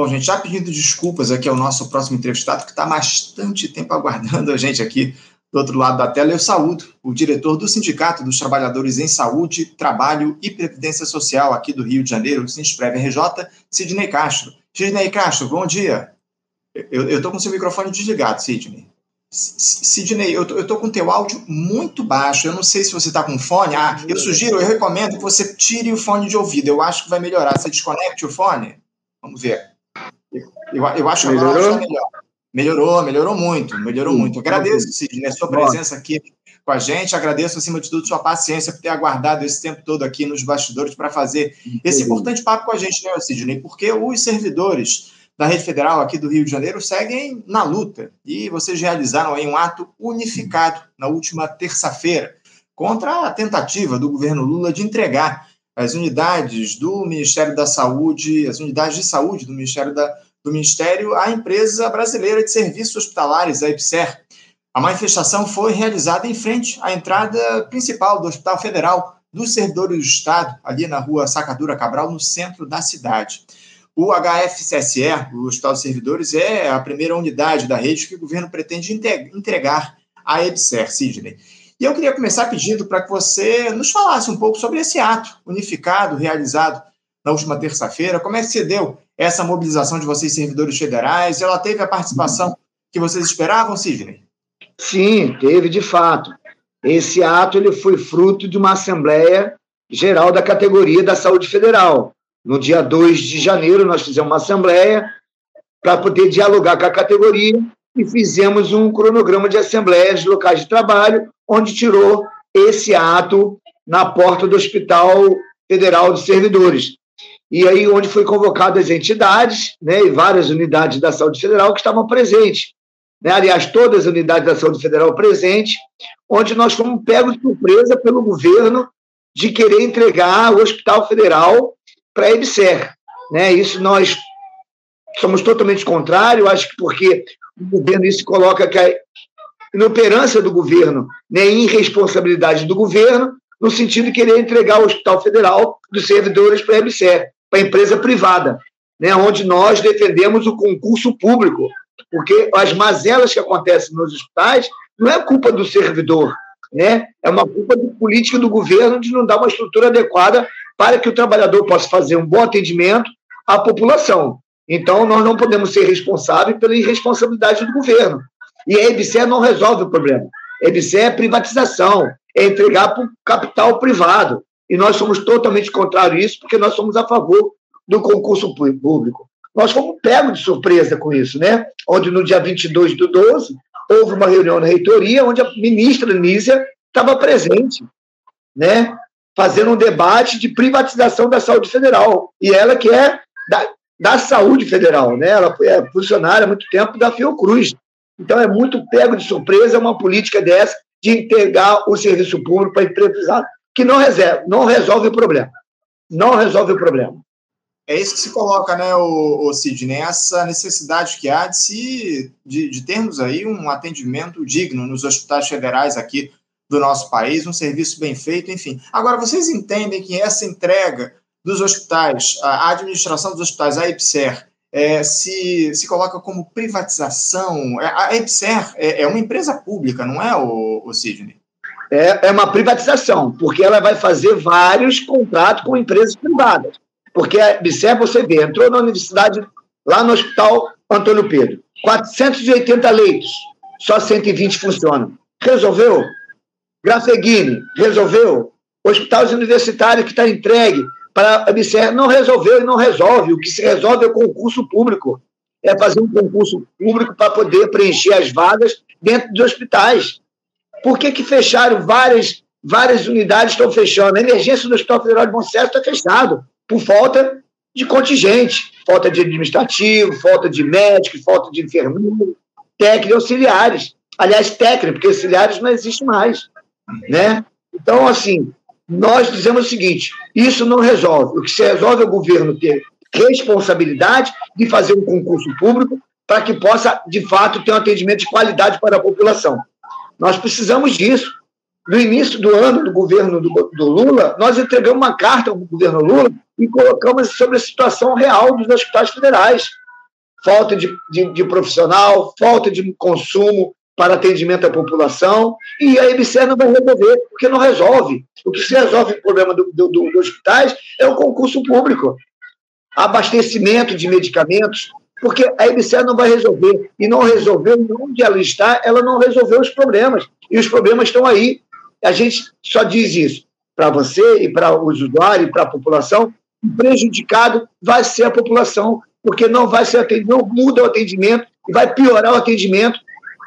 Bom, gente, já pedindo desculpas aqui ao nosso próximo entrevistado, que está bastante tempo aguardando a gente aqui do outro lado da tela. Eu saúdo o diretor do Sindicato dos Trabalhadores em Saúde, Trabalho e Previdência Social aqui do Rio de Janeiro, o Sinsprev RJ, Sidney Castro. Sidney Castro, bom dia. Eu estou com seu microfone desligado, Sidney. Sidney, eu estou com teu áudio muito baixo. Eu não sei se você está com fone. Ah, eu sugiro, eu recomendo que você tire o fone de ouvido. Eu acho que vai melhorar. Você desconecte o fone? Vamos ver. Eu, eu acho agora está melhor. Melhorou, melhorou muito, melhorou muito. Agradeço, Sidney, a sua presença aqui com a gente. Agradeço, acima de tudo, sua paciência por ter aguardado esse tempo todo aqui nos bastidores para fazer esse importante papo com a gente, né, Sidney? Porque os servidores da Rede Federal aqui do Rio de Janeiro seguem na luta. E vocês realizaram aí um ato unificado na última terça-feira contra a tentativa do governo Lula de entregar as unidades do Ministério da Saúde, as unidades de saúde do Ministério da, do Ministério à empresa brasileira de serviços hospitalares, a EPSER. A manifestação foi realizada em frente à entrada principal do Hospital Federal dos Servidores do Estado, ali na rua Sacadura Cabral, no centro da cidade. O HFCSE, o Hospital dos Servidores, é a primeira unidade da rede que o governo pretende entregar à EBSER, Sidney. E eu queria começar pedindo para que você nos falasse um pouco sobre esse ato unificado realizado na última terça-feira. Como é que se deu essa mobilização de vocês, servidores federais? Ela teve a participação que vocês esperavam, Sidney? Sim, teve de fato. Esse ato ele foi fruto de uma Assembleia Geral da categoria da Saúde Federal, no dia 2 de janeiro, nós fizemos uma assembleia para poder dialogar com a categoria e fizemos um cronograma de assembleias de locais de trabalho, onde tirou esse ato na porta do Hospital Federal de Servidores. E aí, onde foi convocadas as entidades né, e várias unidades da saúde federal que estavam presentes. Né? Aliás, todas as unidades da saúde federal presentes, onde nós fomos pegos de surpresa pelo governo de querer entregar o Hospital Federal para a EBSER. Né? Isso nós somos totalmente contrários, acho que porque o governo isso coloca que a inoperância do governo, né, irresponsabilidade do governo, no sentido de querer entregar o Hospital Federal dos servidores para a EBSER, para a empresa privada, né, onde nós defendemos o concurso público, porque as mazelas que acontecem nos hospitais não é culpa do servidor, né? É uma culpa de política do governo de não dar uma estrutura adequada para que o trabalhador possa fazer um bom atendimento à população. Então, nós não podemos ser responsáveis pela irresponsabilidade do governo. E a EBSE não resolve o problema. A EBSE é privatização, é entregar para o capital privado. E nós somos totalmente contrários a isso, porque nós somos a favor do concurso público. Nós fomos pegos de surpresa com isso, né? Onde no dia 22 do 12 houve uma reunião na reitoria onde a ministra Nízia estava presente, né? fazendo um debate de privatização da saúde federal. E ela que é da, da saúde federal, né? Ela é funcionária há muito tempo da Fiocruz. Então é muito pego de surpresa uma política dessa de entregar o serviço público para a privada, que não resolve, não resolve o problema. Não resolve o problema. É isso que se coloca, né, o, o Sidney, essa necessidade que há de, se, de, de termos aí um atendimento digno nos hospitais federais aqui do nosso país, um serviço bem feito, enfim. Agora, vocês entendem que essa entrega dos hospitais, a administração dos hospitais, a EPSER, é, se, se coloca como privatização? É, a EPSER é, é uma empresa pública, não é, o, o Sidney? É, é uma privatização, porque ela vai fazer vários contratos com empresas privadas. Porque a EPSER, você vê, entrou na universidade, lá no Hospital Antônio Pedro, 480 leitos, só 120 funcionam. Resolveu? Grafeguini resolveu. Hospitais universitários que está entregue para BCR não resolveu e não resolve. O que se resolve é o concurso público. É fazer um concurso público para poder preencher as vagas dentro dos hospitais. Por que, que fecharam várias, várias unidades estão fechando? A emergência do Hospital Federal de Bom está fechado por falta de contingente, falta de administrativo, falta de médico, falta de enfermeiro, técnico auxiliares. Aliás, técnico, porque auxiliares não existe mais né? Então, assim, nós dizemos o seguinte: isso não resolve. O que se resolve é o governo ter responsabilidade de fazer um concurso público para que possa, de fato, ter um atendimento de qualidade para a população. Nós precisamos disso. No início do ano do governo do, do Lula, nós entregamos uma carta ao governo Lula e colocamos sobre a situação real dos hospitais federais. falta de, de, de profissional, falta de consumo para atendimento à população, e a EBSER não vai resolver, porque não resolve. O que se resolve o problema dos do, do, do hospitais é o concurso público. Abastecimento de medicamentos, porque a EBSER não vai resolver. E não resolveu, onde ela está, ela não resolveu os problemas. E os problemas estão aí. A gente só diz isso para você e para os usuários e para a população. O prejudicado vai ser a população, porque não vai ser atendido, não muda o atendimento, e vai piorar o atendimento,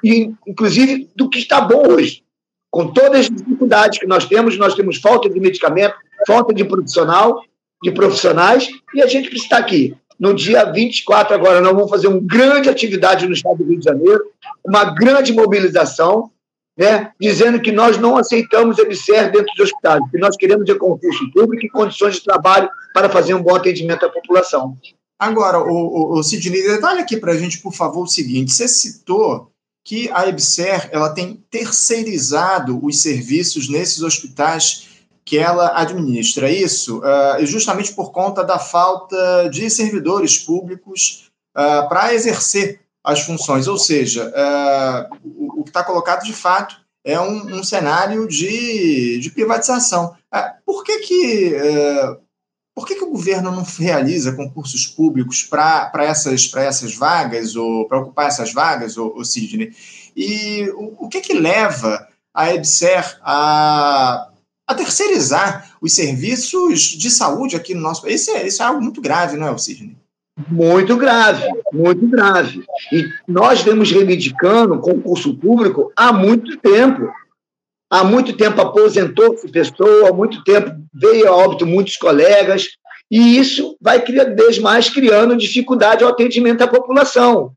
e, inclusive do que está bom hoje. Com todas as dificuldades que nós temos, nós temos falta de medicamento, falta de profissional, de profissionais, e a gente precisa estar aqui no dia 24 agora, nós vamos fazer uma grande atividade no estado do Rio de Janeiro, uma grande mobilização, né, dizendo que nós não aceitamos EBSER dentro dos hospitais, que nós queremos de concurso público e condições de trabalho para fazer um bom atendimento à população. Agora, o, o, o Sidney, detalhe aqui para a gente, por favor, o seguinte: você citou que a EBSER ela tem terceirizado os serviços nesses hospitais que ela administra isso, uh, justamente por conta da falta de servidores públicos uh, para exercer as funções. Ou seja, uh, o, o, que está colocado de fato é um, um cenário de, de privatização. por que, que, por que, que o governo não realiza concursos públicos para essas, essas vagas, ou para ocupar essas vagas, ou, ou Sidney? E o, o que, que leva a EBSER a a terceirizar os serviços de saúde aqui no nosso país. Isso é, isso é algo muito grave, não é, Sidney? Muito grave, muito grave. E nós vemos reivindicando concurso público há muito tempo. Há muito tempo aposentou-se pessoa, há muito tempo veio a óbito muitos colegas, e isso vai cada vez mais criando dificuldade ao atendimento à população.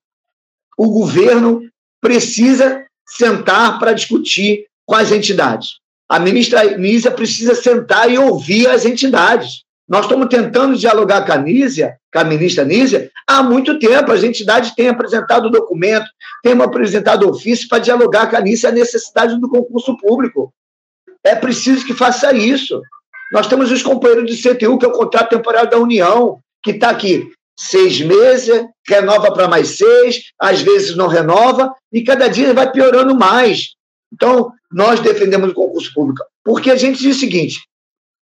O governo precisa sentar para discutir com as entidades. A ministra Nízia precisa sentar e ouvir as entidades. Nós estamos tentando dialogar com a Nízia, com a ministra Nízia, há muito tempo. As entidades têm apresentado documento, têm apresentado ofício para dialogar com a Nízia a necessidade do concurso público. É preciso que faça isso. Nós temos os companheiros do CTU, que é o contrato temporário da União, que está aqui seis meses, renova para mais seis, às vezes não renova, e cada dia vai piorando mais. Então, nós defendemos o concurso público, porque a gente diz o seguinte: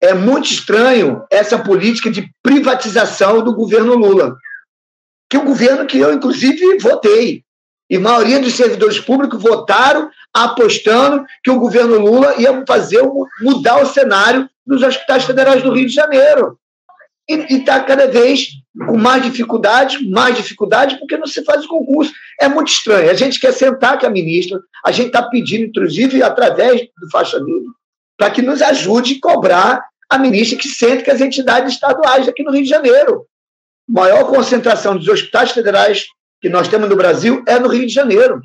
é muito estranho essa política de privatização do governo Lula, que um governo que eu, inclusive, votei. E a maioria dos servidores públicos votaram apostando que o governo Lula ia fazer mudar o cenário dos hospitais federais do Rio de Janeiro. E está cada vez com mais dificuldade, mais dificuldade, porque não se faz o concurso. É muito estranho. A gente quer sentar com a ministra, a gente está pedindo, inclusive, através do Faixa Livre, para que nos ajude a cobrar a ministra que sente que as entidades estaduais aqui no Rio de Janeiro. A maior concentração dos hospitais federais que nós temos no Brasil é no Rio de Janeiro.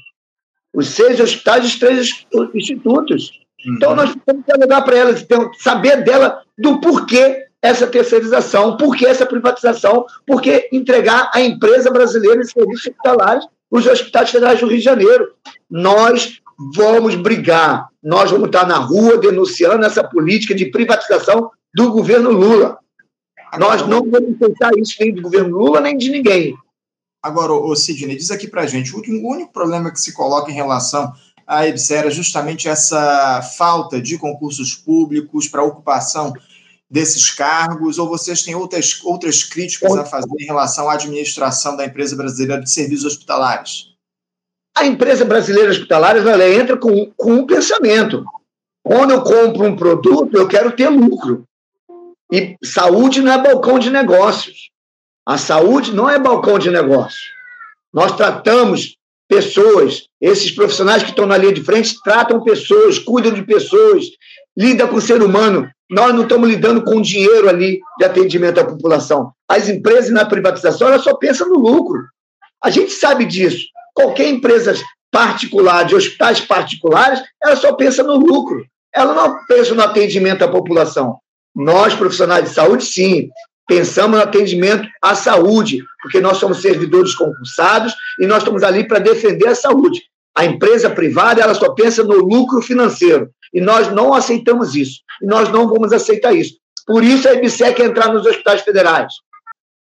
Os seis hospitais e os três institutos. Então, nós temos que ligar para elas, saber dela do porquê essa terceirização, por que essa privatização, por que entregar à empresa brasileira de serviços hospitalares os hospitais federais do Rio de Janeiro. Nós vamos brigar, nós vamos estar na rua denunciando essa política de privatização do governo Lula. Nós não vamos aceitar isso nem do governo Lula, nem de ninguém. Agora, o Sidney, diz aqui para a gente, o único problema que se coloca em relação à EBSER é justamente essa falta de concursos públicos para ocupação desses cargos, ou vocês têm outras, outras críticas a fazer em relação à administração da empresa brasileira de serviços hospitalares? A empresa brasileira hospitalária ela entra com, com um pensamento. Quando eu compro um produto, eu quero ter lucro. E saúde não é balcão de negócios. A saúde não é balcão de negócios. Nós tratamos pessoas, esses profissionais que estão na linha de frente tratam pessoas, cuidam de pessoas, lidam com o ser humano. Nós não estamos lidando com dinheiro ali de atendimento à população. As empresas na privatização elas só pensam no lucro. A gente sabe disso. Qualquer empresa particular, de hospitais particulares, ela só pensa no lucro. Ela não pensa no atendimento à população. Nós, profissionais de saúde, sim, pensamos no atendimento à saúde, porque nós somos servidores concursados e nós estamos ali para defender a saúde. A empresa privada ela só pensa no lucro financeiro. E nós não aceitamos isso. E nós não vamos aceitar isso. Por isso a EBSER quer entrar nos hospitais federais.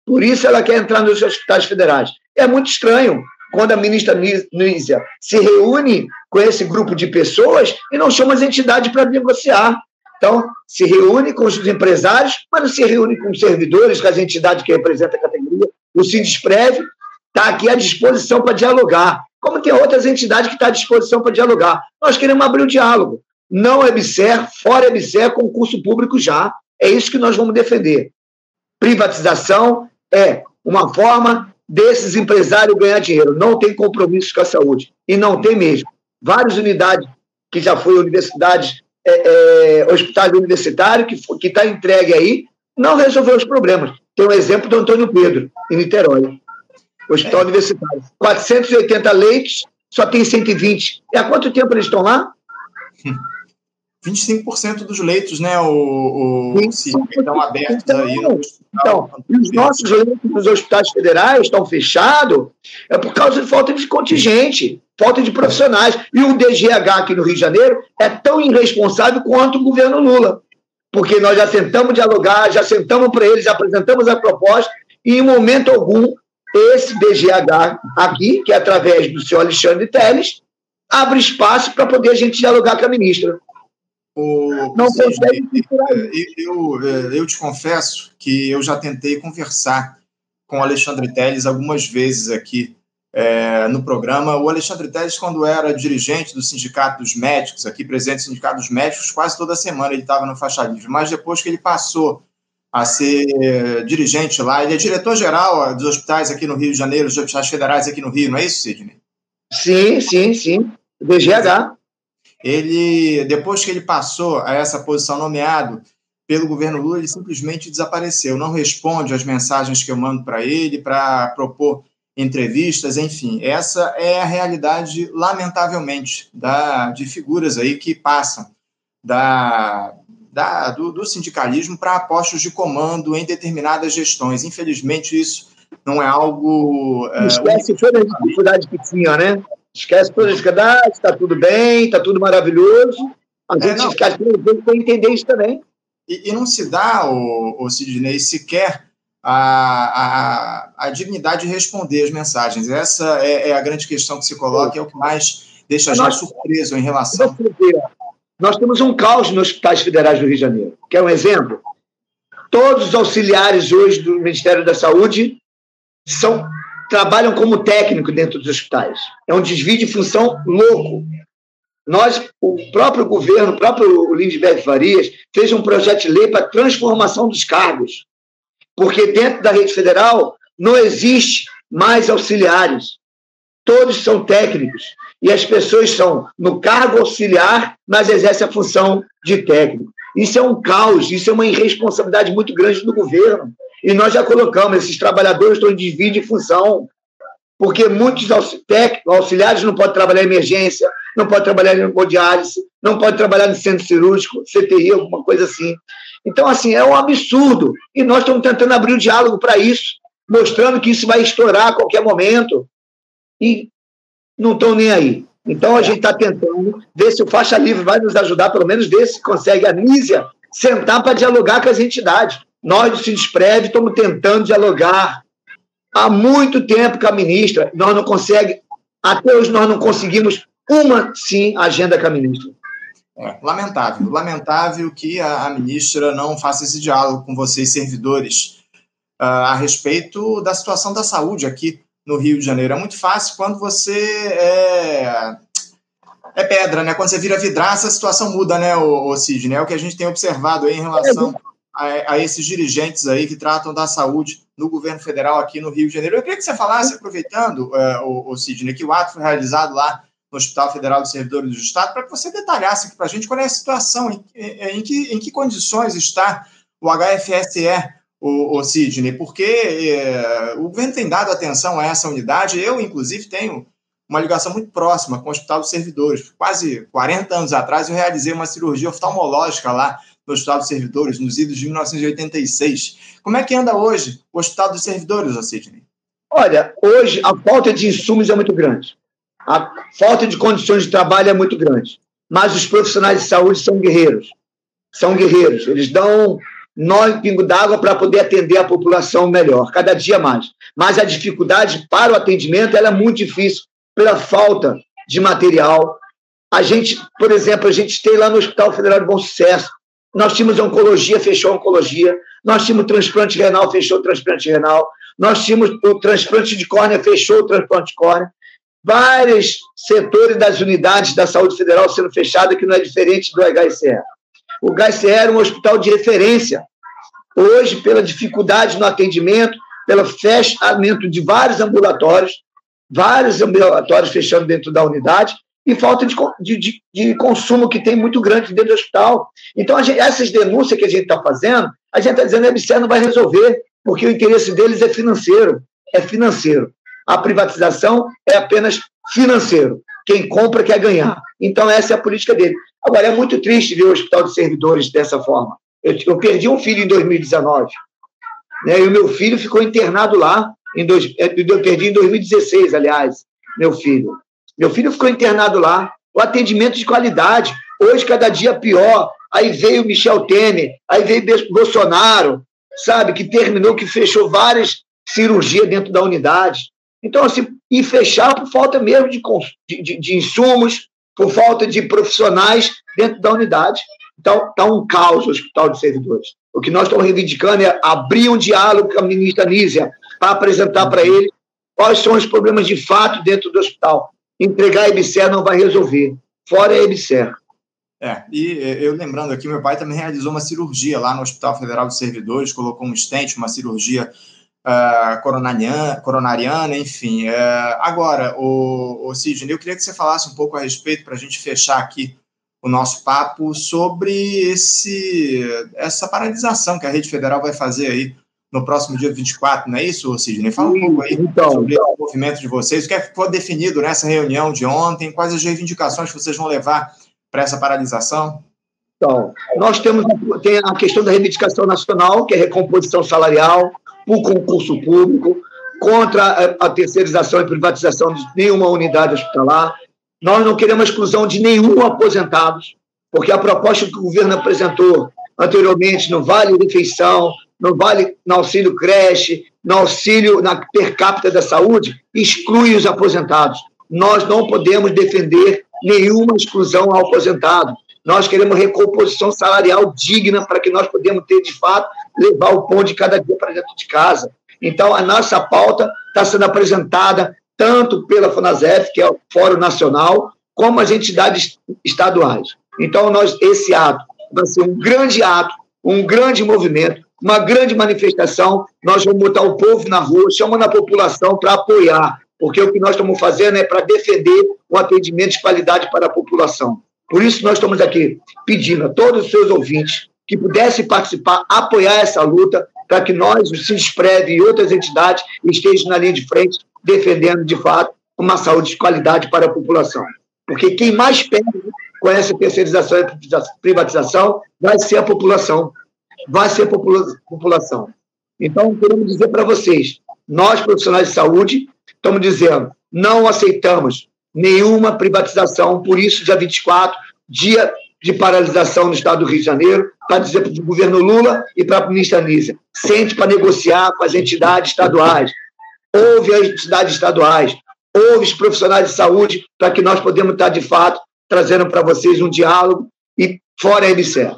Por isso ela quer entrar nos hospitais federais. É muito estranho quando a ministra Nízia se reúne com esse grupo de pessoas e não chama as entidades para negociar. Então, se reúne com os empresários, mas não se reúne com os servidores, com as entidades que representam a categoria. O Sindesprev está aqui à disposição para dialogar, como tem outras entidades que estão tá à disposição para dialogar. Nós queremos abrir o diálogo. Não é EBSER, fora EBSER, concurso público já. É isso que nós vamos defender. Privatização é uma forma desses empresários ganhar dinheiro. Não tem compromisso com a saúde. E não tem mesmo. Várias unidades que já foi universidades, é, é, hospitais universitários, que está entregue aí, não resolveu os problemas. Tem um exemplo do Antônio Pedro, em Niterói. Hospital é. Universitário. 480 leitos, só tem 120. E há quanto tempo eles estão lá? 25% dos leitos, né, o, o estão abertos então, aí. Então, os nossos leitos nos hospitais federais estão fechados é por causa de falta de contingente, falta de profissionais. E o DGH aqui no Rio de Janeiro é tão irresponsável quanto o governo Lula. Porque nós já tentamos dialogar, já sentamos para eles, apresentamos a proposta, e em momento algum, esse DGH aqui, que é através do senhor Alexandre Teles, abre espaço para poder a gente dialogar com a ministra. O, não consegue eu, eu, eu te confesso que eu já tentei conversar com o Alexandre Teles algumas vezes aqui é, no programa. O Alexandre Teles, quando era dirigente do Sindicato dos Médicos, aqui presente no Sindicato dos Médicos, quase toda semana ele estava no Faixa Livre. Mas depois que ele passou a ser dirigente lá, ele é diretor-geral dos hospitais aqui no Rio de Janeiro, dos hospitais federais aqui no Rio, não é isso, Sidney? Sim, sim, sim. DGH ele, depois que ele passou a essa posição nomeado pelo governo Lula, ele simplesmente desapareceu, não responde às mensagens que eu mando para ele, para propor entrevistas, enfim. Essa é a realidade, lamentavelmente, da, de figuras aí que passam da, da, do, do sindicalismo para postos de comando em determinadas gestões. Infelizmente, isso não é algo. É, Esquece toda a dificuldade que tinha, né? Esquece todas as dificuldades, está tudo bem, está tudo maravilhoso. A é, gente esquece para entender isso também. E, e, não se dá, o, o Sidney, sequer a, a, a, dignidade de responder as mensagens. Essa é, é, a grande questão que se coloca, é o que mais deixa a gente surpreso em relação. Nós temos um caos nos hospitais federais do Rio de Janeiro. Quer um exemplo? Todos os auxiliares hoje do Ministério da Saúde são trabalham como técnico dentro dos hospitais. É um desvio de função louco. Nós, o próprio governo, o próprio Lindbergh Farias, fez um projeto de lei para transformação dos cargos. Porque dentro da rede federal não existe mais auxiliares. Todos são técnicos. E as pessoas são no cargo auxiliar, mas exercem a função de técnico. Isso é um caos, isso é uma irresponsabilidade muito grande do governo. E nós já colocamos, esses trabalhadores estão em desvio de função, porque muitos auxiliares não podem trabalhar em emergência, não podem trabalhar em hemodiálise, não podem trabalhar no centro cirúrgico, CTI, alguma coisa assim. Então, assim, é um absurdo. E nós estamos tentando abrir o um diálogo para isso, mostrando que isso vai estourar a qualquer momento. E não estão nem aí. Então, a gente está tentando ver se o Faixa Livre vai nos ajudar, pelo menos ver se consegue a Nízia sentar para dialogar com as entidades. Nós do Sindesprev estamos tentando dialogar há muito tempo com a ministra. Nós não conseguimos, até hoje nós não conseguimos uma, sim, agenda com a ministra. É, lamentável, lamentável que a, a, ministra não faça esse diálogo com vocês, servidores, uh, a respeito da situação da saúde aqui no Rio de Janeiro. É muito fácil quando você é, é pedra, né? Quando você vira vidraça, a situação muda, né, o, o Sidney? É o que a gente tem observado aí em relação a, a, esses dirigentes aí que tratam da saúde no governo federal aqui no Rio de Janeiro. Eu queria que você falasse, aproveitando, uh, o, o Sidney, que o ato foi realizado lá no Hospital Federal dos Servidores do Estado, para que você detalhasse aqui para a gente qual é a situação, em, em, que, em que condições está o HFSE, o, o Sidney, porque uh, o governo tem dado atenção a essa unidade. Eu, inclusive, tenho uma ligação muito próxima com o Hospital dos Servidores. Quase 40 anos atrás, eu realizei uma cirurgia oftalmológica lá no Hospital dos Servidores, nos idos de 1986. Como é que anda hoje o Hospital dos Servidores, Sidney? Olha, hoje a falta de insumos é muito grande. A falta de condições de trabalho é muito grande. Mas os profissionais de saúde são guerreiros. São guerreiros. Eles dão nó em pingo d'água para poder atender a população melhor, cada dia mais. mas a dificuldade para o atendimento é muito difícil pela falta de material. A gente, por exemplo, a gente tem lá no Hospital Federal de Bom Sucesso, nós tínhamos oncologia, fechou oncologia, nós tínhamos transplante renal, fechou transplante renal, nós tínhamos o transplante de córnea, fechou o transplante de córnea, vários setores das unidades da saúde federal sendo fechadas, que não é diferente do HCR. O HCR é um hospital de referência. Hoje, pela dificuldade no atendimento, pelo fechamento de vários ambulatórios, vários ambulatórios fechando dentro da unidade, e falta de, de, de consumo que tem muito grande dentro do hospital. Então, gente, essas denúncias que a gente está fazendo, a gente está dizendo que a MCE não vai resolver, porque o interesse deles é financeiro. É financeiro. A privatização é apenas financeiro. Quem compra quer ganhar. Então, essa é a política dele. Agora, é muito triste ver o Hospital de Servidores dessa forma. Eu, eu perdi um filho em 2019, né, e o meu filho ficou internado lá. Em dois, eu perdi em 2016, aliás, meu filho. Meu filho ficou internado lá. O atendimento de qualidade. Hoje, cada dia pior. Aí veio Michel Temer, aí veio Bolsonaro, sabe, que terminou, que fechou várias cirurgias dentro da unidade. Então, assim, e fechar por falta mesmo de, de, de insumos, por falta de profissionais dentro da unidade. Então, está um caos o Hospital de Servidores. O que nós estamos reivindicando é abrir um diálogo com a ministra Nízia para apresentar para ele quais são os problemas de fato dentro do hospital. Entregar a EBSER não vai resolver, fora a EBSER. É, e eu lembrando aqui, meu pai também realizou uma cirurgia lá no Hospital Federal de Servidores, colocou um stent, uma cirurgia uh, coronariana, coronariana, enfim. Uh, agora, o, o Sidney, eu queria que você falasse um pouco a respeito, para a gente fechar aqui o nosso papo, sobre esse, essa paralisação que a Rede Federal vai fazer aí no próximo dia 24, não é isso, Sidney? Fala um pouco aí então, sobre então. o movimento de vocês, o que é foi definido nessa reunião de ontem, quais as reivindicações que vocês vão levar para essa paralisação? Então, nós temos tem a questão da reivindicação nacional, que é recomposição salarial, por concurso público, contra a terceirização e privatização de nenhuma unidade hospitalar. Nós não queremos a exclusão de nenhum aposentado, porque a proposta que o governo apresentou anteriormente no Vale Refeição, no Vale no auxílio creche, no auxílio na per capita da saúde, exclui os aposentados. Nós não podemos defender nenhuma exclusão ao aposentado. Nós queremos recomposição salarial digna para que nós podemos ter, de fato, levar o pão de cada dia para dentro de casa. Então, a nossa pauta está sendo apresentada tanto pela FUNASEF, que é o Fórum Nacional, como as entidades estaduais. Então, nós, esse ato vai ser um grande ato, um grande movimento, uma grande manifestação. Nós vamos botar o povo na rua, chamando a população para apoiar, porque o que nós estamos fazendo é para defender o atendimento de qualidade para a população. Por isso, nós estamos aqui pedindo a todos os seus ouvintes que pudessem participar, apoiar essa luta, para que nós, o Cinsprev e outras entidades estejam na linha de frente, defendendo, de fato, uma saúde de qualidade para a população. Porque quem mais perde com essa terceirização e privatização vai ser a população. Vai ser a população. Então, queremos dizer para vocês, nós, profissionais de saúde, estamos dizendo, não aceitamos nenhuma privatização. Por isso, dia 24, dia de paralisação no estado do Rio de Janeiro, para dizer para o governo Lula e para a ministra Nízia, sente para negociar com as entidades estaduais, ouve as entidades estaduais, ouve os profissionais de saúde, para que nós podemos estar, de fato, trazendo para vocês um diálogo e fora a MCE.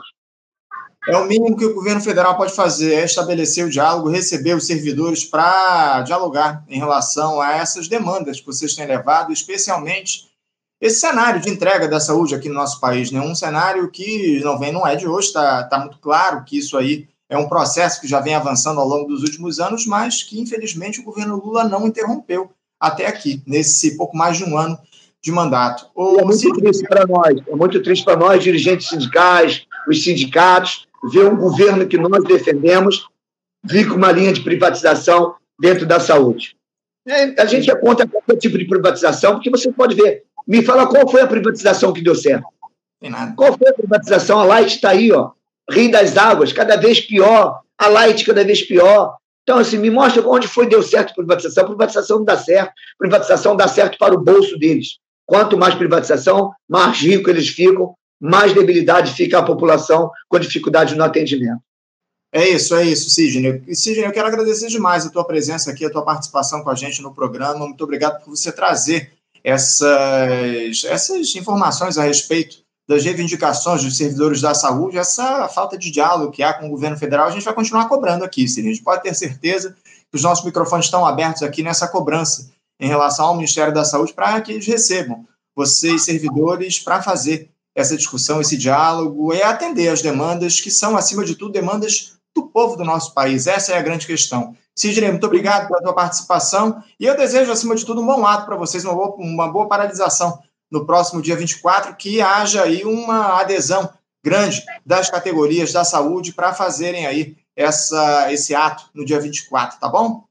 É o mínimo que o governo federal pode fazer, é estabelecer o diálogo, receber os servidores para dialogar em relação a essas demandas que vocês têm levado, especialmente esse cenário de entrega da saúde aqui no nosso país. Né? Um cenário que não vem, não é de hoje, está tá muito claro que isso aí é um processo que já vem avançando ao longo dos últimos anos, mas que, infelizmente, o governo Lula não interrompeu até aqui, nesse pouco mais de um ano de mandato. é muito triste para nós, é muito triste para nós, dirigentes sindicais, os sindicatos, ver um governo que nós defendemos vir com uma linha de privatização dentro da saúde. É, a gente é contra qualquer tipo de privatização, porque você pode ver. Me fala qual foi a privatização que deu certo. Tem nada. Qual foi a privatização? A Light está aí, ó. Rio das Águas, cada vez pior. A Light cada vez pior. Então, assim, me mostra onde foi deu certo a privatização. A privatização não dá certo. A privatização dá certo para o bolso deles. Quanto mais privatização, mais rico eles ficam, mais debilidade fica a população com dificuldade no atendimento. É isso, é isso, Sidney. Sidney, eu quero agradecer demais a tua presença aqui, a tua participação com a gente no programa. Muito obrigado por você trazer essas, essas informações a respeito das reivindicações dos servidores da saúde, essa falta de diálogo que há com o governo federal, a gente vai continuar cobrando aqui, Sidney. A gente pode ter certeza que os nossos microfones estão abertos aqui nessa cobrança em relação ao Ministério da Saúde para que eles recebam vocês, servidores, para fazer essa discussão, esse diálogo e atender as demandas que são, acima de tudo, demandas do povo do nosso país. Essa é a grande questão. Sidney, muito obrigado pela tua participação e eu desejo, acima de tudo, um bom ato para vocês, uma boa, uma boa paralisação no próximo dia 24, que haja aí uma adesão grande das categorias da saúde para fazerem aí essa, esse ato no dia 24, tá bom?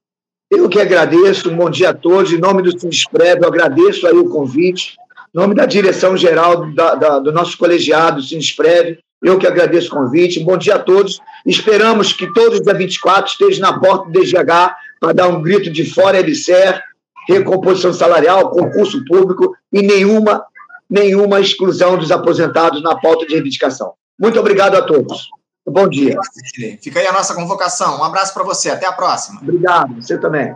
Eu que agradeço, um bom dia a todos. Em nome do Sindesprev, eu agradeço aí o convite. Em nome da direção geral da, da, do nosso colegiado, Sindesprev, eu que agradeço o convite. Bom dia a todos. Esperamos que todos dia 24 estejam na porta do DGH para dar um grito de fora EBSER, recomposição salarial, concurso público e nenhuma, nenhuma exclusão dos aposentados na pauta de reivindicação. Muito obrigado a todos. Bom dia. Fica aí a nossa convocação. Um abraço para você. Até a próxima. Obrigado. Você também.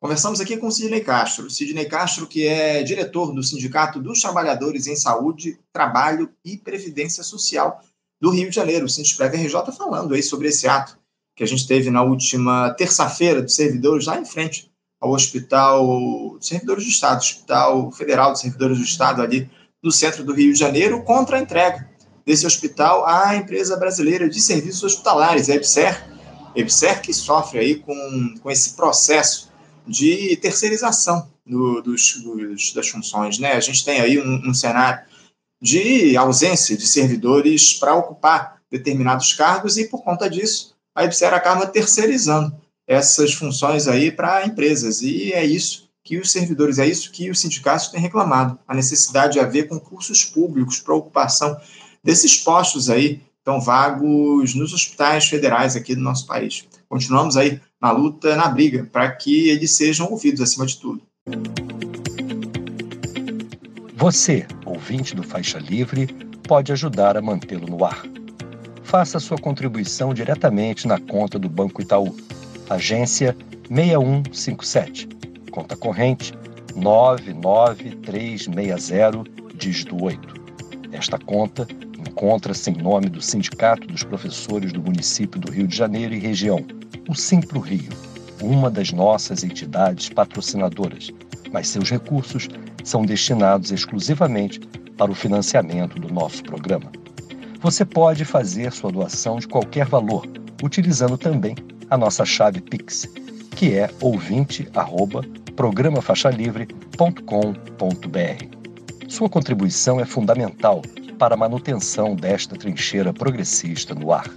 Conversamos aqui com Sidney Castro. Sidney Castro, que é diretor do Sindicato dos Trabalhadores em Saúde, Trabalho e Previdência Social do Rio de Janeiro, o Sindesprev RJ, falando aí sobre esse ato que a gente teve na última terça-feira dos servidores lá em frente ao Hospital Servidores do Estado, Hospital Federal dos Servidores do Estado, ali no centro do Rio de Janeiro, contra a entrega desse hospital à empresa brasileira de serviços hospitalares, a EBSER, EBSER que sofre aí com, com esse processo de terceirização do, dos, dos, das funções. Né? A gente tem aí um, um cenário de ausência de servidores para ocupar determinados cargos e, por conta disso, a EBSER acaba terceirizando essas funções aí para empresas. E é isso que os servidores, é isso que os sindicatos têm reclamado, a necessidade de haver concursos públicos para ocupação desses postos aí estão vagos nos hospitais federais aqui do nosso país. Continuamos aí na luta, na briga, para que eles sejam ouvidos acima de tudo. Você, ouvinte do Faixa Livre, pode ajudar a mantê-lo no ar. Faça sua contribuição diretamente na conta do Banco Itaú, agência 6157, conta corrente 99360, dígito 8. Esta conta encontra-se em nome do Sindicato dos Professores do Município do Rio de Janeiro e região, o Simpro Rio, uma das nossas entidades patrocinadoras, mas seus recursos são destinados exclusivamente para o financiamento do nosso programa. Você pode fazer sua doação de qualquer valor, utilizando também a nossa chave Pix, que é ouvinte@programafaixalivre.com.br. Sua contribuição é fundamental para a manutenção desta trincheira progressista no ar.